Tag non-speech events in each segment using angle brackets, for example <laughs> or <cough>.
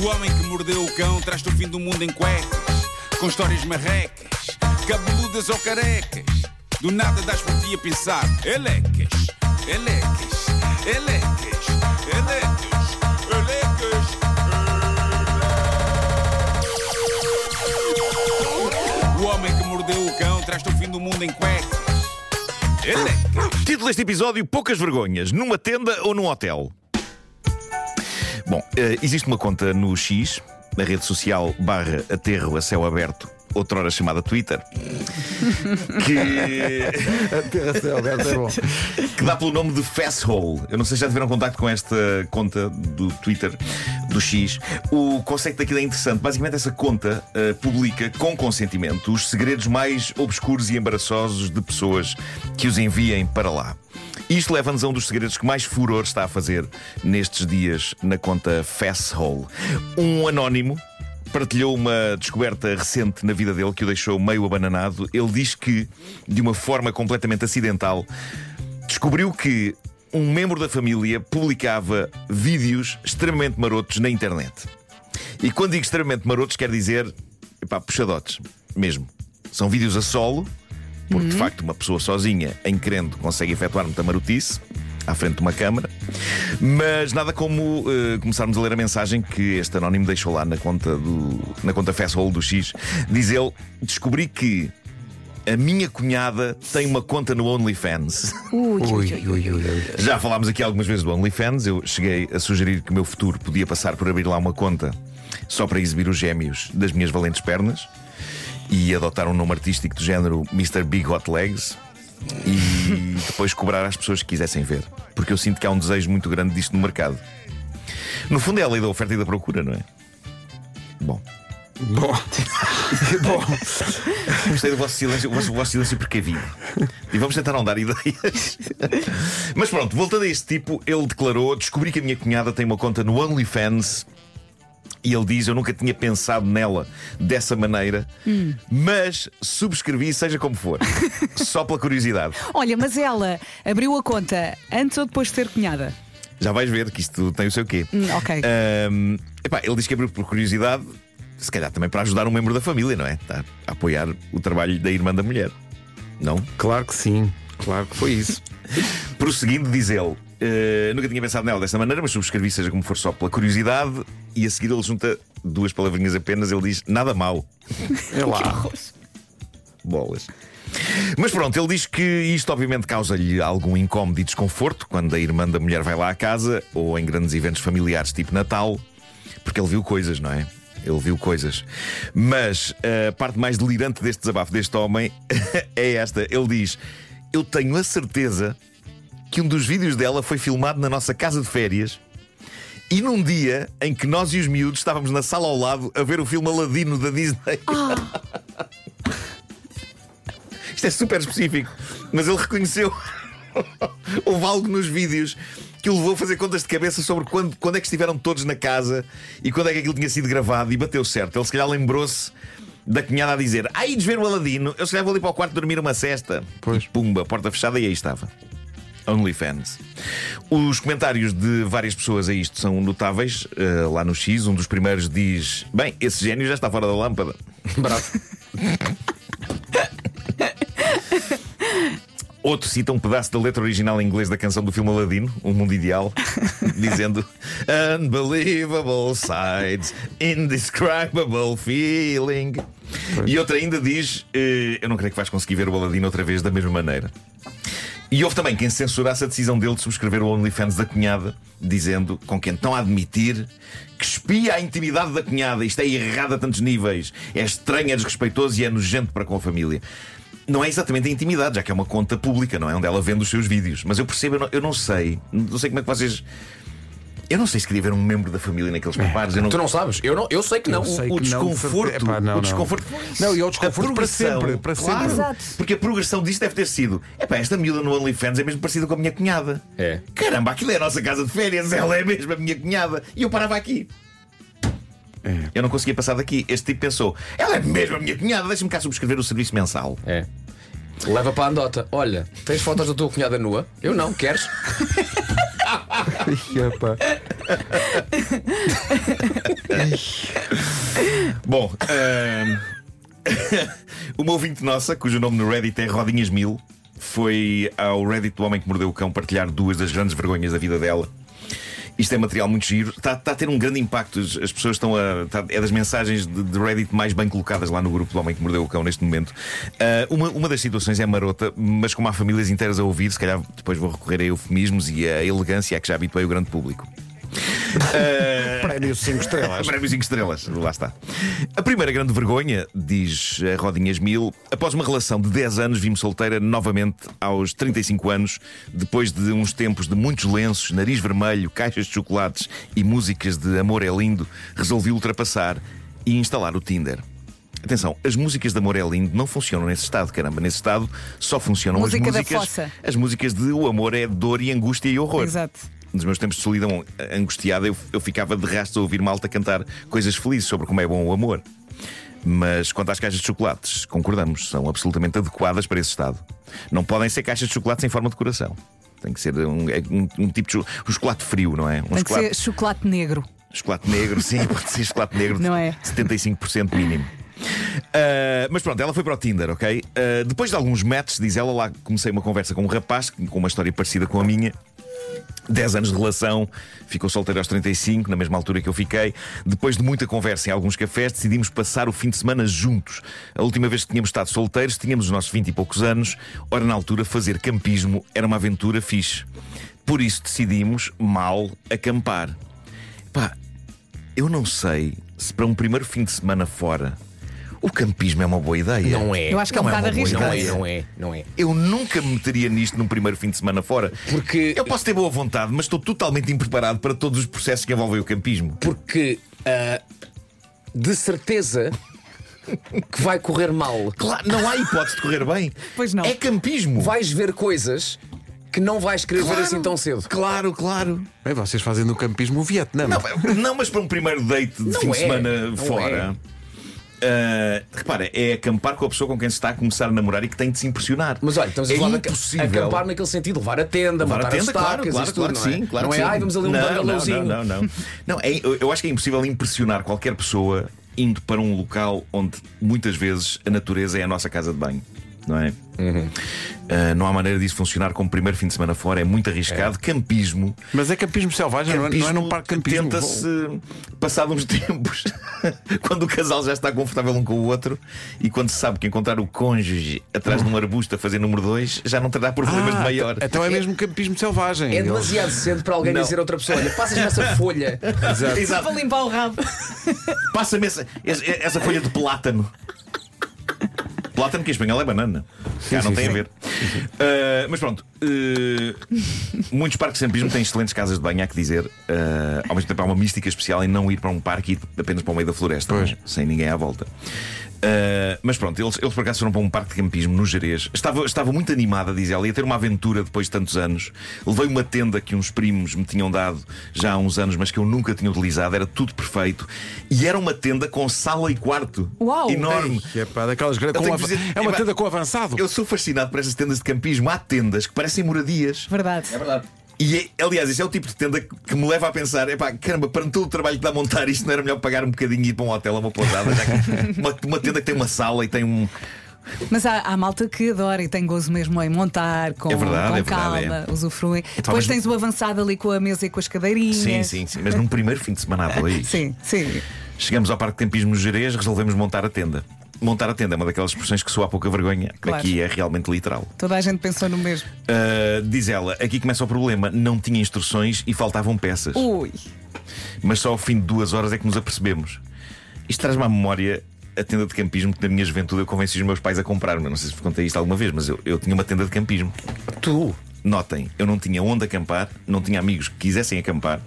O homem que mordeu o cão traz-te o fim do mundo em cuecas, com histórias marrecas, cabeludas ou carecas. Do nada das por ti a pensar, elecas, elecas, elecas, elecas, elecas. O homem que mordeu o cão traz-te o fim do mundo em cuecas. Elecas. Título deste episódio: Poucas vergonhas, numa tenda ou num hotel. Bom, eh, existe uma conta no X, na rede social barra aterro a céu aberto, outrora chamada Twitter, <laughs> que, é que dá pelo nome de Fasshole. Eu não sei se já tiveram contacto com esta conta do Twitter, do X. O conceito daquilo é interessante. Basicamente, essa conta eh, publica, com consentimento, os segredos mais obscuros e embaraçosos de pessoas que os enviem para lá. Isto leva-nos a um dos segredos que mais furor está a fazer nestes dias na conta Fasshole. Um anónimo partilhou uma descoberta recente na vida dele que o deixou meio abananado. Ele diz que, de uma forma completamente acidental, descobriu que um membro da família publicava vídeos extremamente marotos na internet. E quando digo extremamente marotos, quer dizer, epá, puxadotes, mesmo. São vídeos a solo, porque de facto uma pessoa sozinha, em querendo, consegue efetuar muita marotice à frente de uma câmara. Mas nada como eh, começarmos a ler a mensagem que este anónimo deixou lá na conta do na conta Fesshole do X. Diz ele: descobri que a minha cunhada tem uma conta no OnlyFans. Ui. ui, ui, ui. Já falámos aqui algumas vezes do OnlyFans. Eu cheguei a sugerir que o meu futuro podia passar por abrir lá uma conta só para exibir os gêmeos das minhas valentes pernas e adotar um nome artístico do género Mr. Big Hot Legs e <laughs> depois cobrar às pessoas que quisessem ver. Porque eu sinto que há um desejo muito grande disto no mercado. No fundo é a lei da oferta e da procura, não é? Bom, Bom. <laughs> Bom. gostei do vosso silêncio, o vosso, o vosso silêncio precavido. E vamos tentar não dar ideias. <laughs> Mas pronto, voltando a este tipo, ele declarou: descobri que a minha cunhada tem uma conta no OnlyFans. E ele diz: Eu nunca tinha pensado nela dessa maneira, mas subscrevi, seja como for, <laughs> só pela curiosidade. Olha, mas ela abriu a conta antes ou depois de ser cunhada? Já vais ver que isto tem o seu quê. Hum, ok. Ahm, epá, ele diz que abriu por curiosidade, se calhar também para ajudar um membro da família, não é? Está a apoiar o trabalho da irmã da mulher. Não? Claro que sim. Claro que foi isso. <laughs> Prosseguindo, diz ele. "Eh, nunca tinha pensado nela dessa maneira, mas subscrevi, seja como for, só pela curiosidade. E a seguir ele junta duas palavrinhas apenas. Ele diz: Nada mal. É lá. Bolas. Mas pronto, ele diz que isto obviamente causa-lhe algum incómodo e desconforto quando a irmã da mulher vai lá à casa ou em grandes eventos familiares, tipo Natal, porque ele viu coisas, não é? Ele viu coisas. Mas a parte mais delirante deste desabafo deste homem <laughs> é esta. Ele diz: Eu tenho a certeza que um dos vídeos dela foi filmado na nossa casa de férias. E num dia em que nós e os miúdos estávamos na sala ao lado a ver o filme Aladino da Disney. <laughs> Isto é super específico, mas ele reconheceu. <laughs> Houve algo nos vídeos que o levou a fazer contas de cabeça sobre quando, quando é que estiveram todos na casa e quando é que aquilo tinha sido gravado e bateu certo. Ele se calhar lembrou-se da cunhada a dizer: Aí desver o Aladino, eu se calhar vou ali para o quarto dormir uma cesta. Pois. E pumba, porta fechada e aí estava. OnlyFans. Os comentários de várias pessoas a isto são notáveis. eh, lá no X, um dos primeiros diz: Bem, esse gênio já está fora da lâmpada. <laughs> Bravo. Outro cita um pedaço da letra original em inglês da canção do filme Aladino, Um Mundo Ideal, <laughs> dizendo Unbelievable sights, indescribable feeling. E outra ainda diz: eh, Eu não creio que vais conseguir ver o Aladino outra vez da mesma maneira. E houve também quem censurasse a decisão dele de subscrever o OnlyFans da cunhada, dizendo, com quem estão a admitir, que espia a intimidade da cunhada. Isto é errado a tantos níveis. É estranho, é desrespeitoso e é nojento para com a família. Não é exatamente a intimidade, já que é uma conta pública, não é? Onde ela vende os seus vídeos. Mas eu percebo, eu não, eu não sei. Não sei como é que vocês. Eu não sei se queria ver um membro da família naqueles preparos. Eu não... Tu não sabes? Eu, não, eu sei que não. Eu sei o que não, de desconforto. Epá, não, o não. desconforto. Não, e é o desconforto para sempre. Para claro. sempre. Exato. Porque a progressão disto deve ter sido: epá, esta miúda no OnlyFans é mesmo parecida com a minha cunhada. É. Caramba, aquilo é a nossa casa de férias, ela é mesmo a minha cunhada. E eu parava aqui. É. Eu não conseguia passar daqui. Este tipo pensou: ela é mesmo a minha cunhada, deixa-me cá subscrever o serviço mensal. É. Leva para a andota. Olha, tens fotos da tua cunhada nua? Eu não, queres? <laughs> <laughs> Bom, ahm, <laughs> uma ouvinte nossa, cujo nome no Reddit é Rodinhas Mil, foi ao Reddit do Homem que Mordeu o Cão partilhar duas das grandes vergonhas da vida dela. Isto é material muito giro, está, está a ter um grande impacto. As as pessoas estão a. está- é das mensagens de, de Reddit mais bem colocadas lá no grupo do Homem que Mordeu o Cão neste momento. Ah, uma, uma das situações é marota, mas como há famílias inteiras a ouvir, se calhar depois vou recorrer a eufemismos e a elegância a que já habituei o grande público. <laughs> Prémio 5 estrelas. Prémio 5 estrelas, lá está. A primeira grande vergonha, diz a Rodinhas Mil, após uma relação de 10 anos, vi-me solteira novamente aos 35 anos, depois de uns tempos de muitos lenços, nariz vermelho, caixas de chocolates e músicas de Amor é Lindo, resolvi ultrapassar e instalar o Tinder. Atenção, as músicas de Amor é Lindo não funcionam nesse estado, caramba. Nesse estado só funcionam Música as da músicas. As músicas de O Amor é Dor e Angústia e Horror Exato. Nos meus tempos de solidão angustiada, eu, eu ficava de rastros a ouvir malta cantar coisas felizes sobre como é bom o amor. Mas quanto às caixas de chocolates, concordamos, são absolutamente adequadas para esse estado. Não podem ser caixas de chocolates em forma de coração. Tem que ser um, é um- um tipo de um chocolate frio, não é? Um Tem que chocolate, ser chocolate negro. chocolate negro, sim, <laughs> pode ser chocolate negro, Não é? 75% mínimo. Ah, mas pronto, ela foi para o Tinder, ok? Ah, depois de alguns matches, diz ela, lá comecei uma conversa com um rapaz com uma história parecida com a minha. 10 anos de relação, ficou solteiro aos 35, na mesma altura que eu fiquei. Depois de muita conversa em alguns cafés, decidimos passar o fim de semana juntos. A última vez que tínhamos estado solteiros, tínhamos os nossos 20 e poucos anos. Ora, na altura, fazer campismo era uma aventura fixe. Por isso decidimos, mal, acampar. Pá, eu não sei se para um primeiro fim de semana fora o campismo é uma boa ideia. Não é. Eu acho que é um Não é bocado uma boa Não arriscado. é, não é, não é. Eu nunca me meteria nisto num primeiro fim de semana fora. Porque- Eu posso ter boa vontade, mas estou totalmente impreparado para todos os processos que envolvem o campismo. Porque ah, de certeza que vai correr mal. Claro, não há hipótese de correr bem. Pois não. É campismo. Vais ver coisas que não vais querer ver assim tão cedo. Claro, claro. Bem, vocês fazem no campismo o Vietnã. Não, não, mas para um primeiro date de Não fim de é, semana não fora. Ah, repara, é acampar com a pessoa com quem se está a começar a namorar e que tem de se impressionar. Mas olha, estamos a é falar de impossível. acampar naquele sentido, levar a tenda, Levar montar a tenda, claro, claro, claro tudo, que é? sim, claro não é, sim. ai, vamos ali um não, não, bangalôzinho. não, não, não. Não, é- eu acho que é impossível impressionar qualquer pessoa indo para um local onde muitas vezes a natureza é a nossa casa de banho. Não é? Uhum. Ah, não há maneira disso funcionar como primeiro fim de semana fora, é muito arriscado. Campismo. Mas é campismo selvagem, não é- não é num parque de campismo. Tenta-se, passado uns <laughs> tempos, quando o casal já está confortável um com o outro e quando se sabe que encontrar o cônjuge atrás de um arbusto a fazer número 2 já não terá problemas de Ah, maior. Então é mesmo campismo selvagem. É demasiado cedo para alguém Não. dizer a outra pessoa: olha, passas-me essa <laughs> folha. Exato. Exato. Para limpar o rabo. Passa-me essa, essa folha de plátano. Plátano que em espanhol é banana. Cá não sim, tem sim. a ver. Uh, mas pronto, uh, muitos parques de campismo têm excelentes casas de banho, há que dizer. Uh, ao mesmo tempo há uma mística especial em não ir para um parque e ir apenas para o meio da floresta, é? sem ninguém à volta. Uh, mas pronto, eles, eles por acaso foram para um parque de campismo no Jerez. Estava, estava muito animada, diz ela, ia ter uma aventura depois de tantos anos. Levei uma tenda que uns primos me tinham dado já há uns anos, mas que eu nunca tinha utilizado. Era tudo perfeito. E era uma tenda com sala e quarto. Uau! Enorme. Que é pá, daquelas grandes. Que dizer- É uma Epá, tenda com avançado. Eu sou fascinado por essas tendas de campismo. Há tendas que parecem moradias. Verdade. verdade. E, é- aliás, isso é o tipo de tenda que me leva a pensar: epá, caramba, para todo o trabalho que dá a montar isto, não era melhor pagar um bocadinho e ir para um hotel uma pousada? Já que uma, uma tenda que tem uma sala e tem um. Mas há, há malta que adora e tem gozo mesmo em montar com, É verdade, com é verdade, calma, usufruem. Depois tens o avançado ali com a mesa e com as cadeirinhas. Sim, sim, sim. Mas num primeiro fim de semana a dois, <laughs> Sim, sim. chegamos ao Parque de Campismo Jerez, resolvemos montar a tenda. Montar a tenda é uma daquelas expressões que soa a pouca vergonha, que Claro. aqui é realmente literal. Toda a gente pensou no mesmo. Uh, diz ela, aqui começa o problema: não tinha instruções e faltavam peças. Ui. mas só ao fim de duas horas é que nos apercebemos. Isto traz-me à memória a tenda de campismo que na minha juventude eu convenci os meus pais a comprar. Não sei se vos contei isto alguma vez, mas eu, eu tinha uma tenda de campismo. Tu. Notem, eu não tinha onde acampar, não tinha amigos que quisessem acampar,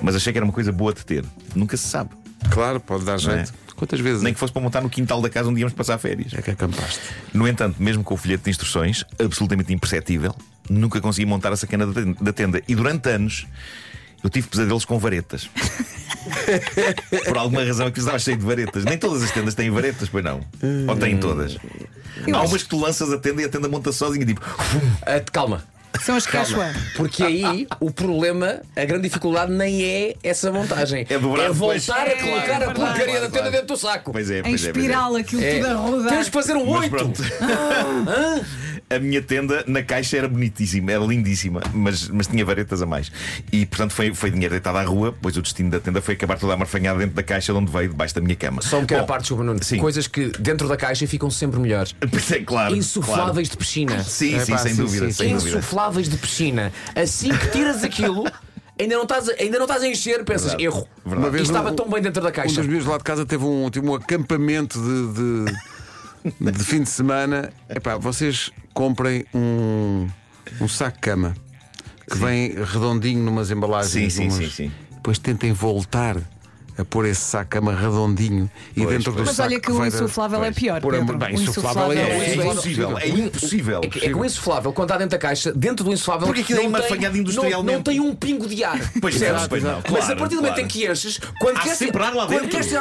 mas achei que era uma coisa boa de ter. Nunca se sabe. Claro, pode dar jeito. Quantas vezes Nem que fosse para montar no quintal da casa onde íamos passar férias. é que acampaste? No entanto, mesmo com o folheto de instruções, absolutamente imperceptível, nunca consegui montar a sacana da ten- da tenda. E durante anos eu tive pesadelos com varetas. <laughs> Por alguma razão é que estava cheio de varetas. Nem todas as tendas têm varetas, pois não. Ou têm todas. Há umas que tu lanças a tenda e a tenda monta sozinha, tipo. Ah, calma. São as Quechua. Porque aí o problema, a grande dificuldade nem é essa montagem. É dobrar depois. voltar a É, colocar é a verdade. porcaria da tenda claro. dentro do saco. Pois é, Em pois é. pois é. espiral, aquilo É. tudo a rodar. Tens de fazer um Mas oito. pronto. A minha tenda na caixa era bonitíssima, era lindíssima, mas, mas tinha varetas a mais. E portanto foi, foi dinheiro deitado à rua, pois o destino da tenda foi acabar toda amarfanhada dentro da caixa de onde veio, debaixo da minha cama. Só um pequena Bom, parte, Chuba Nuno. Sim. Coisas que dentro da caixa ficam sempre melhores. <laughs> Pois é, claro. Insufláveis de piscina. Sim, É sim, pá, sem sim, dúvida. sim, sem dúvida. Insufláveis de piscina. Assim que tiras aquilo, <laughs> ainda não estás a, ainda não estás a encher, pensas, Verdade. erro. Verdade. Uma vez Isto estava um- tão bem dentro da Um caixa. dos meus lá de casa teve um, teve um acampamento de, de, <laughs> de fim de semana. Epá, vocês comprem um, um saco de cama que vem redondinho numas embalagens. Sim, sim, numas- sim, sim. Depois tentem voltar a pôr esse saco cama redondinho e Pois, dentro do. Mas saco olha que o vai da- insuflável é pior. Por amor- Pedro. bem, O insuflável é- É, é impossível, é impossível. É, que- é que o insuflável, quando está dentro da caixa, dentro do insuflável. Porque aquilo é não tem- amarfanhado não- industrialmente. Não, tem um pingo de ar. Pois não, percebes? pois não, Mas claro, a partir do momento claro. em que enches, quando queres, quando tirar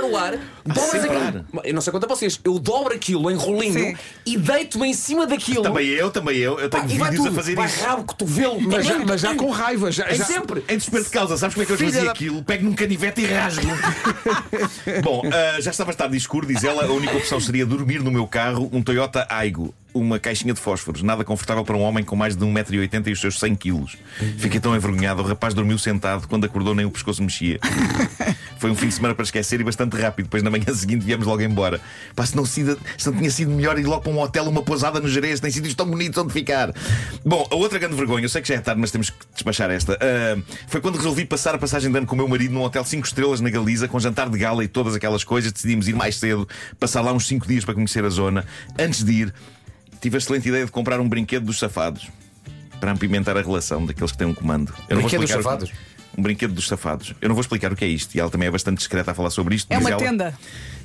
o ar, dobras aquilo. Eu não sei quanto a vocês, eu dobro aquilo em rolinho e deito-me em cima daquilo. Também eu, também eu. Eu tenho vídeos a fazer isso. rabo, cotovelo, Mas já, mas já com raiva, já, É sempre. Em desespero de causa, sabes como é que eu fazia aquilo? Pego num canivete e rasgo. Bom, ah, já estava tarde e escuro, diz ela. A única opção seria dormir no meu carro um Toyota Aigo. Uma caixinha de fósforos, nada confortável para um homem com mais de 1,80m e os seus 100 kg. Fiquei tão envergonhado, o rapaz dormiu sentado, quando acordou nem o pescoço mexia. <laughs> Foi um fim de semana para esquecer e bastante rápido. Depois na manhã <laughs> seguinte viemos logo embora. Pá, se não, sido- se não tinha sido melhor ir logo para um hotel, uma pousada no Jerez, tem sítios tão bonitos onde ficar. Bom, a outra grande vergonha, eu sei que já é tarde, mas temos que despachar esta. ah, foi quando resolvi passar a passagem de ano com o meu marido num hotel 5 estrelas na Galiza, com jantar de gala e todas aquelas coisas. Decidimos ir mais cedo, passar lá uns 5 dias para conhecer a zona. Antes de ir, tive a excelente ideia de comprar um brinquedo dos safados. Para apimentar a relação daqueles que têm um comando. Eu Brinquedo dos safados? Um brinquedo dos safados. Eu não vou explicar o que é isto. E ela também é bastante discreta a falar sobre isto. É uma ela. tenda.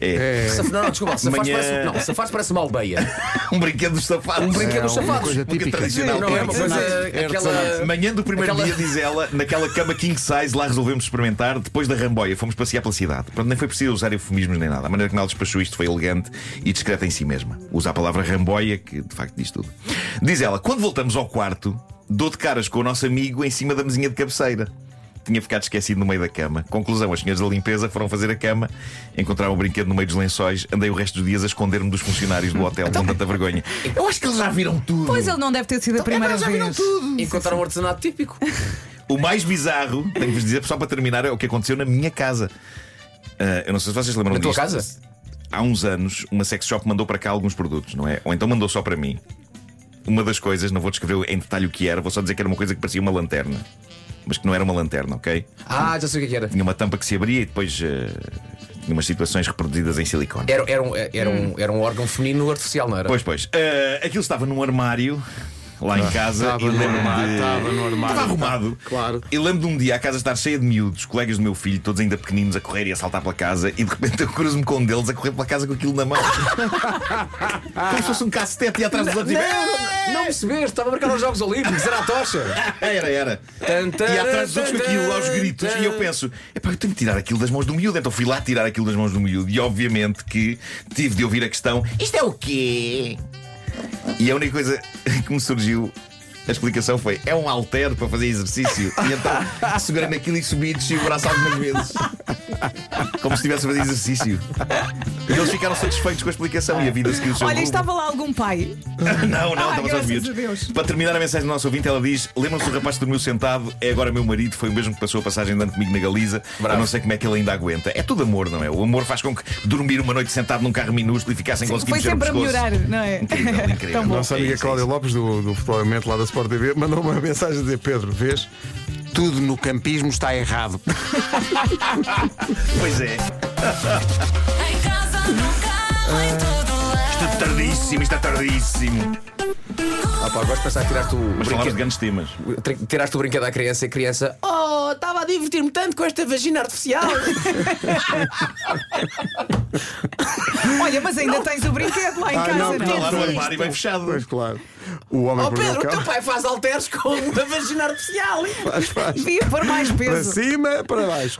É. Saf- Não, não, desculpa, <laughs> safados Manhã- parece, não, parece uma aldeia. <laughs> Um brinquedo dos safados. Um brinquedo dos É uma safados. coisa típica. tradicional. Não é uma coisa. Artesanato. Aquela. Manhã do primeiro Aquela- dia, diz ela, naquela cama king size, lá resolvemos experimentar. Depois da ramboia, fomos passear pela cidade. Pronto, nem foi preciso usar eufemismos nem nada. A maneira como ela despachou isto foi elegante e discreta em si mesma. Usa a palavra ramboia, que de facto diz tudo. Diz ela, quando voltamos ao quarto, dou de caras com o nosso amigo em cima da mesinha de cabeceira. Tinha ficado esquecido no meio da cama. Conclusão: as senhoras da limpeza foram fazer a cama, encontraram o brinquedo no meio dos lençóis. Andei o resto dos dias a esconder-me dos funcionários do hotel <laughs> com tanta vergonha. Eu acho que eles já viram tudo. Pois ele não deve ter sido a primeira já viram vez. tudo. Encontrar um artesanato típico. O mais bizarro, tenho que vos dizer, só para terminar, é o que aconteceu na minha casa. Ah, eu não sei se vocês lembram Na tua disto. casa? Há uns anos, uma sex shop mandou para cá alguns produtos, não é? Ou então mandou só para mim. Uma das coisas, não vou descrever em detalhe o que era, vou só dizer que era uma coisa que parecia uma lanterna. Mas que não era uma lanterna, ok? Ah, já sei o que é que era. Tinha uma tampa que se abria e depois ah, tinha umas situações reproduzidas em silicone. Era, era, um, era, um, era um órgão feminino artificial, não era? Pois, pois. Ah, aquilo estava num armário lá em casa Estava e lembro-me de- estava no armário. Estava arrumado. Claro. E lembro de um dia a casa estar cheia de miúdos, colegas do meu filho, todos ainda pequeninos, a correr e a saltar pela casa, e de repente eu cruzo-me com um deles a correr pela casa com aquilo na mão. <laughs> Como se fosse um cacetete e atrás dos outros. Não, não percebeste, estava a marcar os Jogos Olímpicos, era a tocha. <laughs> Era, era. E atrás dos outros com aquilo aos gritos. E eu penso, epá, eu tenho que tirar aquilo das mãos do miúdo. Então fui lá tirar aquilo das mãos do miúdo. E obviamente que tive de ouvir a questão: isto é o quê? E a única coisa que me surgiu. A explicação foi: é um halter para fazer exercício. E então segurei naquilo e subi e desci o braço algumas vezes. Como se estivesse a fazer exercício. E eles ficaram satisfeitos com a explicação e a vida seguiu o seu Olha, rumo. estava lá algum pai. Não, não, Ah, estava só os miúdos. Para terminar a mensagem do nosso ouvinte, ela diz: Lembram-se do rapaz que dormiu sentado? É agora meu marido, foi o mesmo que passou a passagem de ano comigo na Galiza. Bravo. Eu não sei como é que ele ainda aguenta. É tudo amor, não é? O amor faz com que dormir uma noite sentado num carro minúsculo e ficar sem conseguir Foi sempre a melhorar, não é? Incrível, incrível. Nossa É amiga isso, é Cláudia isso. Lopes, do, do Futebol lá da Sport TV, mandou uma mensagem a dizer: Pedro, vês? Tudo no campismo está errado. Pois é. Em casa, no carro, em todo lado. Isto é tardíssimo, isto é tardíssimo. Ah, pá, gosto de pensar que tiraste o, Mas falamos de brinquedo, grandes temas. tiraste o brinquedo à criança e a criança. Oh, estava a divertir-me tanto com esta vagina artificial. <laughs> <laughs> Olha, mas ainda tens o brinquedo lá em Ah, casa, não, não? Lá no armário bem fechado. Pois claro. O homem oh, Pedro, o teu pai faz halteres com uma vagina artificial. Faz, faz. Devia pôr mais Para peso. cima, para baixo.